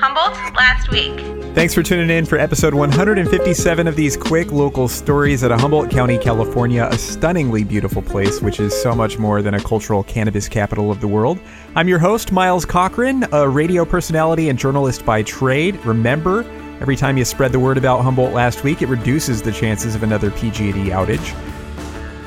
Humboldt last week. Thanks for tuning in for episode 157 of these quick local stories at a Humboldt County, California, a stunningly beautiful place, which is so much more than a cultural cannabis capital of the world. I'm your host, Miles Cochran, a radio personality and journalist by trade. Remember, every time you spread the word about Humboldt last week, it reduces the chances of another PG&E outage.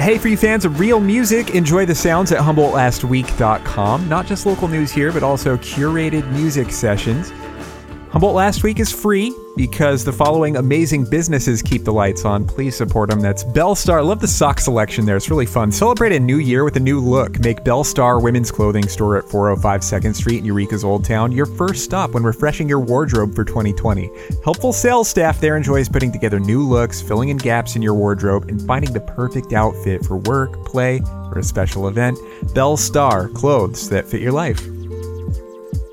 Hey, for you fans of real music, enjoy the sounds at HumboldtLastWeek.com. Not just local news here, but also curated music sessions. Humboldt Last Week is free because the following amazing businesses keep the lights on. Please support them. That's Belle Starr. Love the sock selection there. It's really fun. Celebrate a new year with a new look. Make Belle Starr Women's Clothing Store at 405 2nd Street in Eureka's Old Town your first stop when refreshing your wardrobe for 2020. Helpful sales staff there enjoys putting together new looks, filling in gaps in your wardrobe, and finding the perfect outfit for work, play, or a special event. Belle Starr, clothes that fit your life.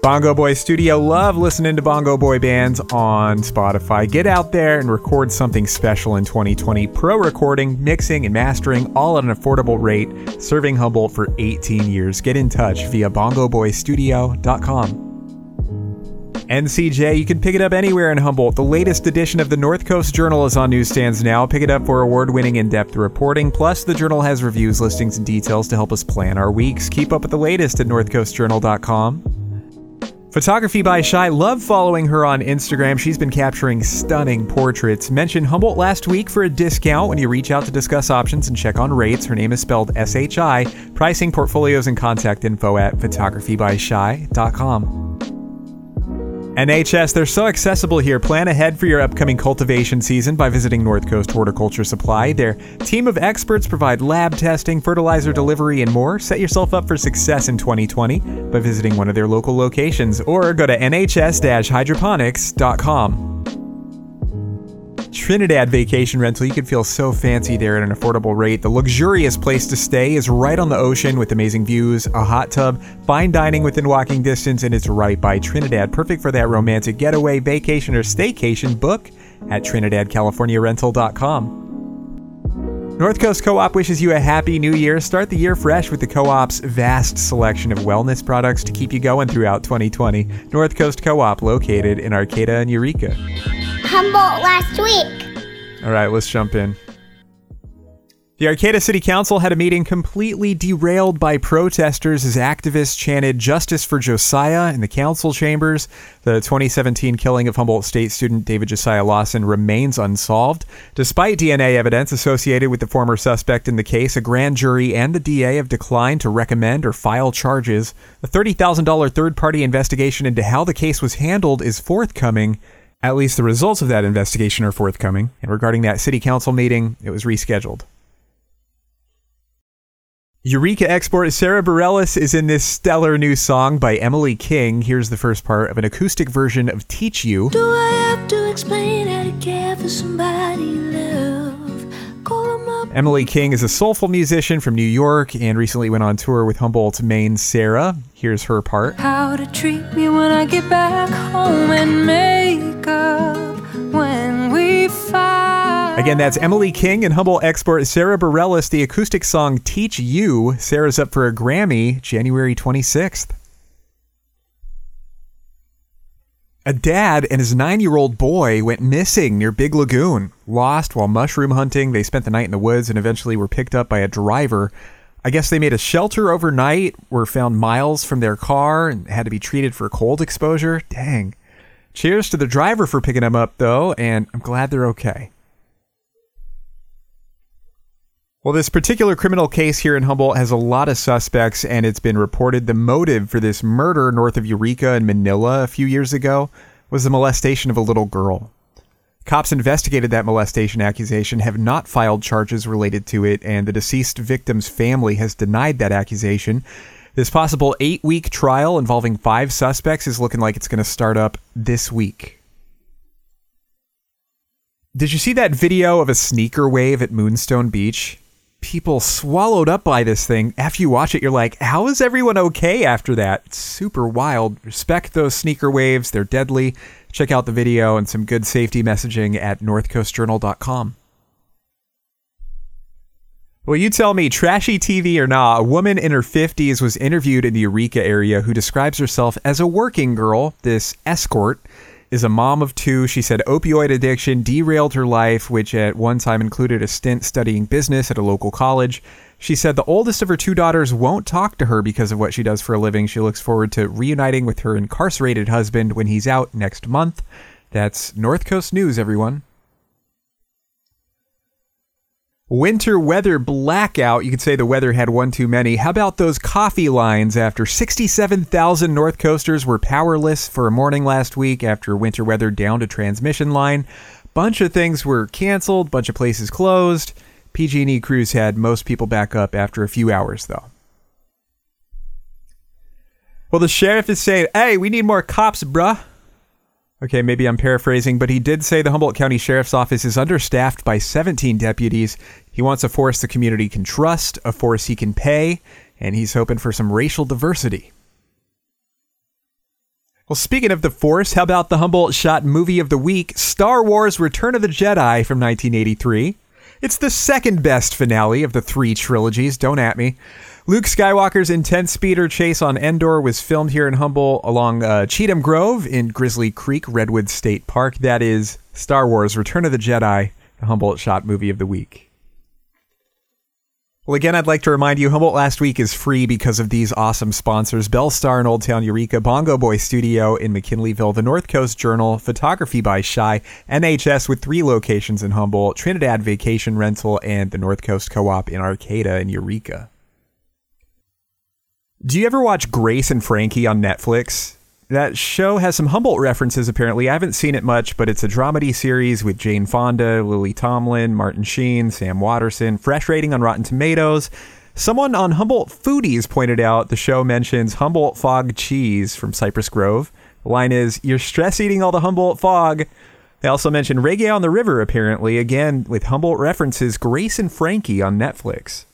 Bongo Boy Studio. Love listening to Bongo Boy bands on Spotify. Get out there and record something special in 2020. Pro recording, mixing, and mastering, all at an affordable rate. Serving Humboldt for 18 years. Get in touch via bongoboystudio.com. NCJ, you can pick it up anywhere in Humboldt. The latest edition of the North Coast Journal is on newsstands now. Pick it up for award winning in depth reporting. Plus, the journal has reviews, listings, and details to help us plan our weeks. Keep up with the latest at northcoastjournal.com. Photography by Shy. Love following her on Instagram. She's been capturing stunning portraits. Mention Humboldt last week for a discount when you reach out to discuss options and check on rates. Her name is spelled S H I. Pricing, portfolios, and contact info at photographybyshy.com. NHS, they're so accessible here. Plan ahead for your upcoming cultivation season by visiting North Coast Horticulture Supply. Their team of experts provide lab testing, fertilizer delivery, and more. Set yourself up for success in 2020 by visiting one of their local locations or go to nhs-hydroponics.com. Trinidad Vacation Rental. You can feel so fancy there at an affordable rate. The luxurious place to stay is right on the ocean with amazing views, a hot tub, fine dining within walking distance, and it's right by Trinidad. Perfect for that romantic getaway, vacation, or staycation. Book at TrinidadCaliforniaRental.com. North Coast Co op wishes you a happy new year. Start the year fresh with the co op's vast selection of wellness products to keep you going throughout 2020. North Coast Co op, located in Arcata and Eureka. Humboldt last week. All right, let's jump in. The Arcata City Council had a meeting completely derailed by protesters as activists chanted justice for Josiah in the council chambers. The 2017 killing of Humboldt State student David Josiah Lawson remains unsolved. Despite DNA evidence associated with the former suspect in the case, a grand jury and the DA have declined to recommend or file charges. A $30,000 third party investigation into how the case was handled is forthcoming. At least the results of that investigation are forthcoming, and regarding that city council meeting, it was rescheduled. Eureka export Sara Bareilles is in this stellar new song by Emily King. Here's the first part of an acoustic version of Teach You. Do I have to explain how to care for somebody Emily King is a soulful musician from New York and recently went on tour with Humboldt's main Sara. Here's her part. How to treat me when I get back home and make up when we fight. Again, that's Emily King and Humboldt export Sara Bareilles, the acoustic song Teach You. Sara's up for a Grammy January 26th. A dad and his nine year old boy went missing near Big Lagoon. Lost while mushroom hunting. They spent the night in the woods and eventually were picked up by a driver. I guess they made a shelter overnight, were found miles from their car, and had to be treated for cold exposure. Dang. Cheers to the driver for picking them up, though, and I'm glad they're okay. Well, this particular criminal case here in Humboldt has a lot of suspects, and it's been reported the motive for this murder north of Eureka and Manila a few years ago was the molestation of a little girl. Cops investigated that molestation accusation, have not filed charges related to it, and the deceased victim's family has denied that accusation. This possible eight week trial involving five suspects is looking like it's going to start up this week. Did you see that video of a sneaker wave at Moonstone Beach? People swallowed up by this thing. After you watch it, you're like, how is everyone okay after that? Super wild. Respect those sneaker waves, they're deadly. Check out the video and some good safety messaging at northcoastjournal.com. Well, you tell me, trashy TV or not, a woman in her 50s was interviewed in the Eureka area who describes herself as a working girl, this escort. Is a mom of two. She said opioid addiction derailed her life, which at one time included a stint studying business at a local college. She said the oldest of her two daughters won't talk to her because of what she does for a living. She looks forward to reuniting with her incarcerated husband when he's out next month. That's North Coast News, everyone. Winter weather blackout. You could say the weather had one too many. How about those coffee lines after 67,000 North Coasters were powerless for a morning last week after winter weather downed a transmission line? Bunch of things were canceled, bunch of places closed. PG&E crews had most people back up after a few hours though. Well, the sheriff is saying, "Hey, we need more cops, bruh." Okay, maybe I'm paraphrasing, but he did say the Humboldt County Sheriff's Office is understaffed by 17 deputies. He wants a force the community can trust, a force he can pay, and he's hoping for some racial diversity. Well, speaking of the Force, how about the Humboldt shot movie of the week, Star Wars Return of the Jedi from 1983? It's the second best finale of the three trilogies, don't at me. Luke Skywalker's intense speeder chase on Endor was filmed here in Humble along uh, Cheatham Grove in Grizzly Creek, Redwood State Park. That is Star Wars Return of the Jedi, the Humboldt Shot Movie of the Week. Well, again, I'd like to remind you Humboldt Last Week is free because of these awesome sponsors Belle Starr in Old Town Eureka, Bongo Boy Studio in McKinleyville, the North Coast Journal, Photography by Shy, NHS with three locations in Humboldt, Trinidad Vacation Rental, and the North Coast Co op in Arcata and Eureka. Do you ever watch Grace and Frankie on Netflix? That show has some Humboldt references, apparently. I haven't seen it much, but it's a dramedy series with Jane Fonda, Lily Tomlin, Martin Sheen, Sam Waterston, fresh rating on Rotten Tomatoes. Someone on Humboldt Foodies pointed out the show mentions Humboldt Fog cheese from Cypress Grove. The line is, You're stress eating all the Humboldt Fog. They also mentioned Reggae on the River, apparently, again with Humboldt references Grace and Frankie on Netflix.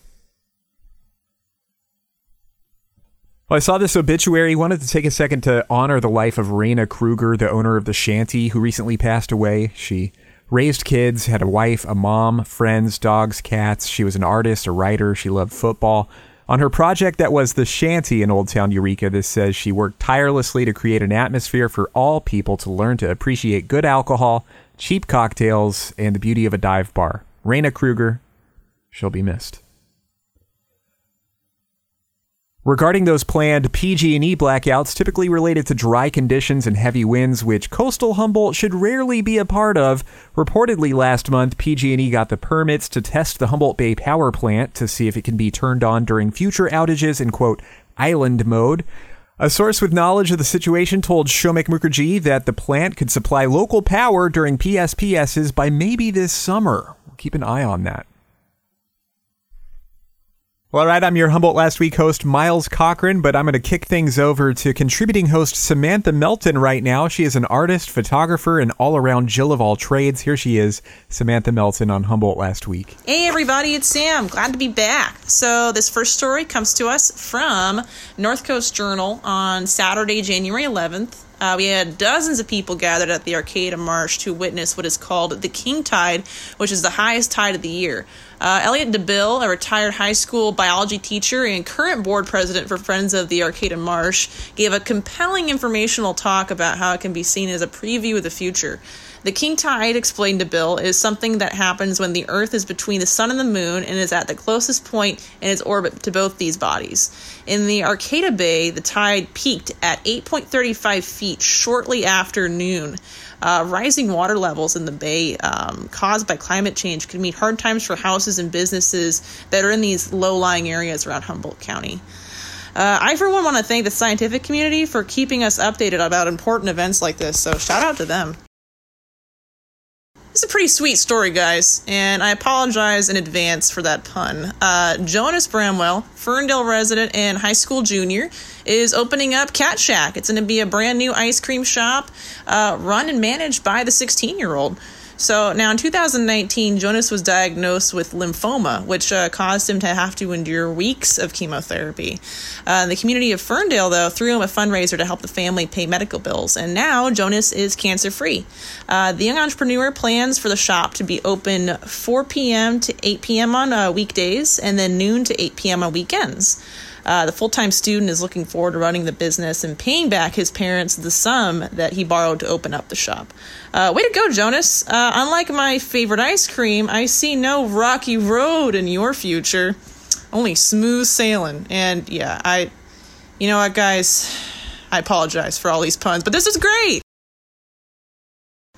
Well, I saw this obituary. Wanted to take a second to honor the life of Raina Kruger, the owner of the shanty, who recently passed away. She raised kids, had a wife, a mom, friends, dogs, cats. She was an artist, a writer. She loved football. On her project that was the shanty in Old Town Eureka, this says she worked tirelessly to create an atmosphere for all people to learn to appreciate good alcohol, cheap cocktails, and the beauty of a dive bar. Raina Kruger, she'll be missed. Regarding those planned PG&E blackouts typically related to dry conditions and heavy winds which coastal Humboldt should rarely be a part of, reportedly last month PG&E got the permits to test the Humboldt Bay power plant to see if it can be turned on during future outages in quote island mode. A source with knowledge of the situation told Shomik Mukherjee that the plant could supply local power during PSPSs by maybe this summer. Keep an eye on that. Well, all right, I'm your Humboldt Last Week host, Miles Cochran, but I'm going to kick things over to contributing host Samantha Melton right now. She is an artist, photographer, and all around Jill of all trades. Here she is, Samantha Melton on Humboldt Last Week. Hey, everybody, it's Sam. Glad to be back. So, this first story comes to us from North Coast Journal on Saturday, January 11th. Uh, we had dozens of people gathered at the Arcata Marsh to witness what is called the King Tide, which is the highest tide of the year. Uh, Elliot Dabill, a retired high school biology teacher and current board president for Friends of the Arcata Marsh, gave a compelling informational talk about how it can be seen as a preview of the future. The king tide, explained Dabill, is something that happens when the Earth is between the sun and the moon and is at the closest point in its orbit to both these bodies. In the Arcata Bay, the tide peaked at 8.35 feet shortly after noon. Uh, rising water levels in the bay um, caused by climate change could mean hard times for houses and businesses that are in these low lying areas around Humboldt County. Uh, I, for one, want to thank the scientific community for keeping us updated about important events like this, so shout out to them. It's a pretty sweet story, guys, and I apologize in advance for that pun. Uh, Jonas Bramwell, Ferndale resident and high school junior, is opening up Cat Shack. It's going to be a brand new ice cream shop uh, run and managed by the 16 year old. So now in 2019, Jonas was diagnosed with lymphoma, which uh, caused him to have to endure weeks of chemotherapy. Uh, the community of Ferndale, though, threw him a fundraiser to help the family pay medical bills, and now Jonas is cancer free. Uh, the young entrepreneur plans for the shop to be open 4 p.m. to 8 p.m. on uh, weekdays and then noon to 8 p.m. on weekends. Uh, the full time student is looking forward to running the business and paying back his parents the sum that he borrowed to open up the shop. Uh, way to go, Jonas. Uh, unlike my favorite ice cream, I see no rocky road in your future, only smooth sailing. And yeah, I, you know what, guys? I apologize for all these puns, but this is great.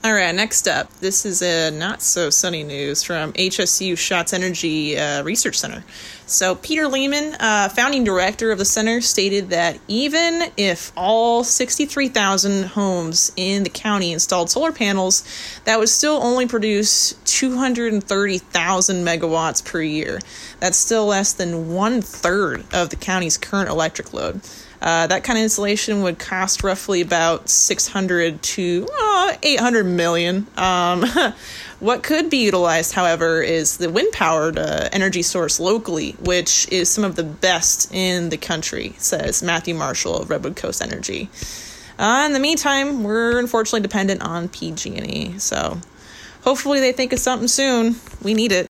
All right, next up, this is a not so sunny news from HSU Schatz Energy uh, Research Center. So, Peter Lehman, uh, founding director of the center, stated that even if all 63,000 homes in the county installed solar panels, that would still only produce 230,000 megawatts per year. That's still less than one third of the county's current electric load. Uh, that kind of installation would cost roughly about 600 to uh, 800 million. Um, what could be utilized, however, is the wind powered uh, energy source locally, which is some of the best in the country, says Matthew Marshall of Redwood Coast Energy. Uh, in the meantime, we're unfortunately dependent on PG&E, so hopefully they think of something soon. We need it.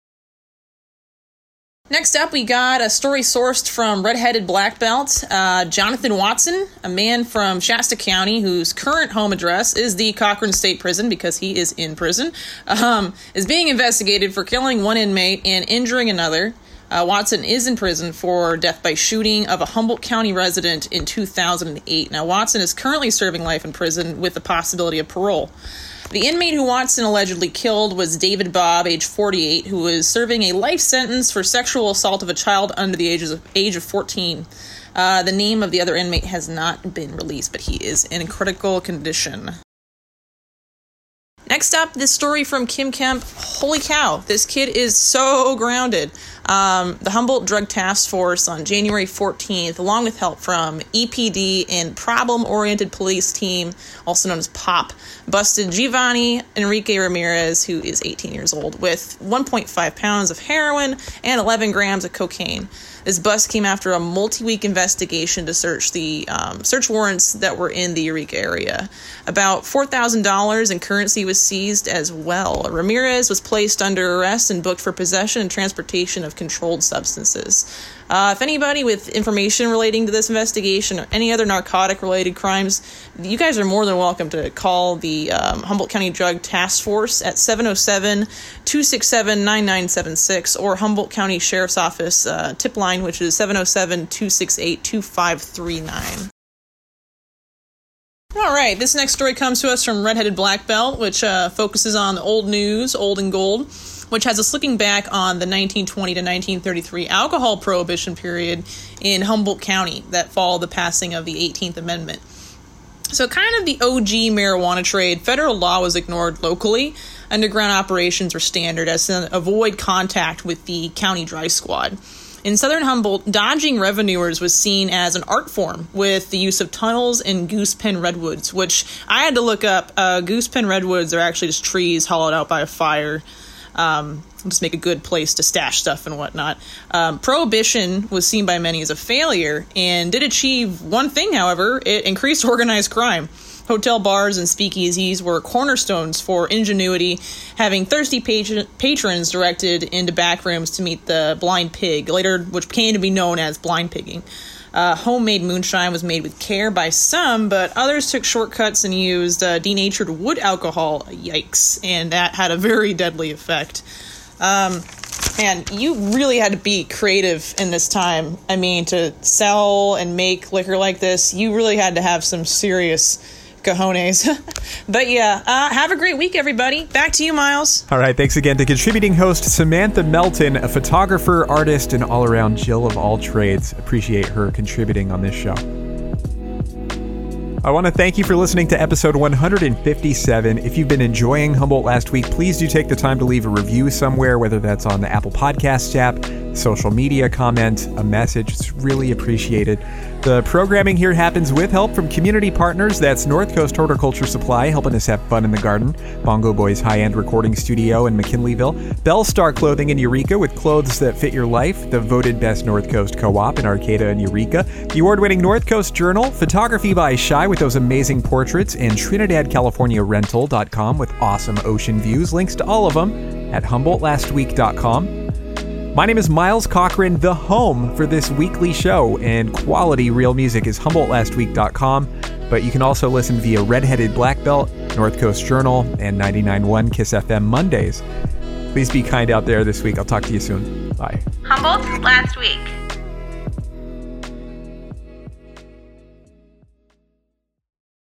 Next up, we got a story sourced from Redheaded Black Belt. Uh, Jonathan Watson, a man from Shasta County whose current home address is the Corcoran State Prison because he is in prison, um, is being investigated for killing one inmate and injuring another. Uh, Watson is in prison for death by shooting of a Humboldt County resident in 2008. Now, Watson is currently serving life in prison with the possibility of parole. The inmate who Watson allegedly killed was David Bob, age 48, who was serving a life sentence for sexual assault of a child under the age of, age of 14. Uh, the name of the other inmate has not been released, but he is in critical condition. Next up, this story from Kym Kemp. Holy cow, this kid is so grounded. Um, the Humboldt Drug Task Force on January 14th, along with help from EPD and Problem Oriented Police Team, also known as POP, busted Giovanni Enrique Ramirez, who is 18 years old, with 1.5 pounds of heroin and 11 grams of cocaine. This bust came after a multi-week investigation to search the um, search warrants that were in the Eureka area. About four thousand dollars in currency was seized as well. Ramirez was placed under arrest and booked for possession and transportation of controlled substances. Uh, if anybody with information relating to this investigation or any other narcotic related crimes, you guys are more than welcome to call the um, Humboldt County Drug Task Force at 707 267 9976 or Humboldt County Sheriff's Office uh, tip line, which is 707 268 2539. All right, this next story comes to us from Redheaded Black Belt, which uh, focuses on old news, old and gold which has us looking back on the 1920 to 1933 alcohol prohibition period in Humboldt County that followed the passing of the 18th Amendment. So, kind of the OG marijuana trade, federal law was ignored locally. Underground operations were standard as to avoid contact with the county dry squad. In southern Humboldt, dodging revenuers was seen as an art form with the use of tunnels and goose goosepen redwoods, which I had to look up. Uh, goosepen redwoods are actually just trees hollowed out by a fire um, just make a good place to stash stuff and whatnot. Um, Prohibition was seen by many as a failure and did achieve one thing, however, it increased organized crime. Hotel bars and speakeasies were cornerstones for ingenuity, having thirsty patron- patrons directed into back rooms to meet the blind pig, later which came to be known as blind pigging. Uh, homemade moonshine was made with care by some, but others took shortcuts and used uh, denatured wood alcohol. Yikes. And that had a very deadly effect. Um, and you really had to be creative in this time. I mean, to sell and make liquor like this, you really had to have some serious cojones. but yeah, uh, have a great week, everybody. Back to you, Miles. All right, thanks again to contributing host Samantha Melton, a photographer, artist, and all around Jill of all trades. Appreciate her contributing on this show. I want to thank you for listening to episode 157. If you've been enjoying Humboldt last week, please do take the time to leave a review somewhere, whether that's on the Apple Podcasts app, social media comment, a message. It's really appreciated. The programming here happens with help from community partners. That's North Coast Horticulture Supply, helping us have fun in the garden. Bongo Boys High End Recording Studio in McKinleyville. Belle Starr Clothing in Eureka with clothes that fit your life. The voted best North Coast Co op in Arcata and Eureka. The award winning North Coast Journal. Photography by Shy with those amazing portraits. And TrinidadCaliforniaRental.com with awesome ocean views. Links to all of them at HumboldtLastWeek.com. My name is Miles Cochran, the home for this weekly show, and quality real music is HumboldtLastWeek.com. But you can also listen via Redheaded Black Belt, North Coast Journal, and 99.1 Kiss FM Mondays. Please be kind out there this week. I'll talk to you soon. Bye. Humboldt last week.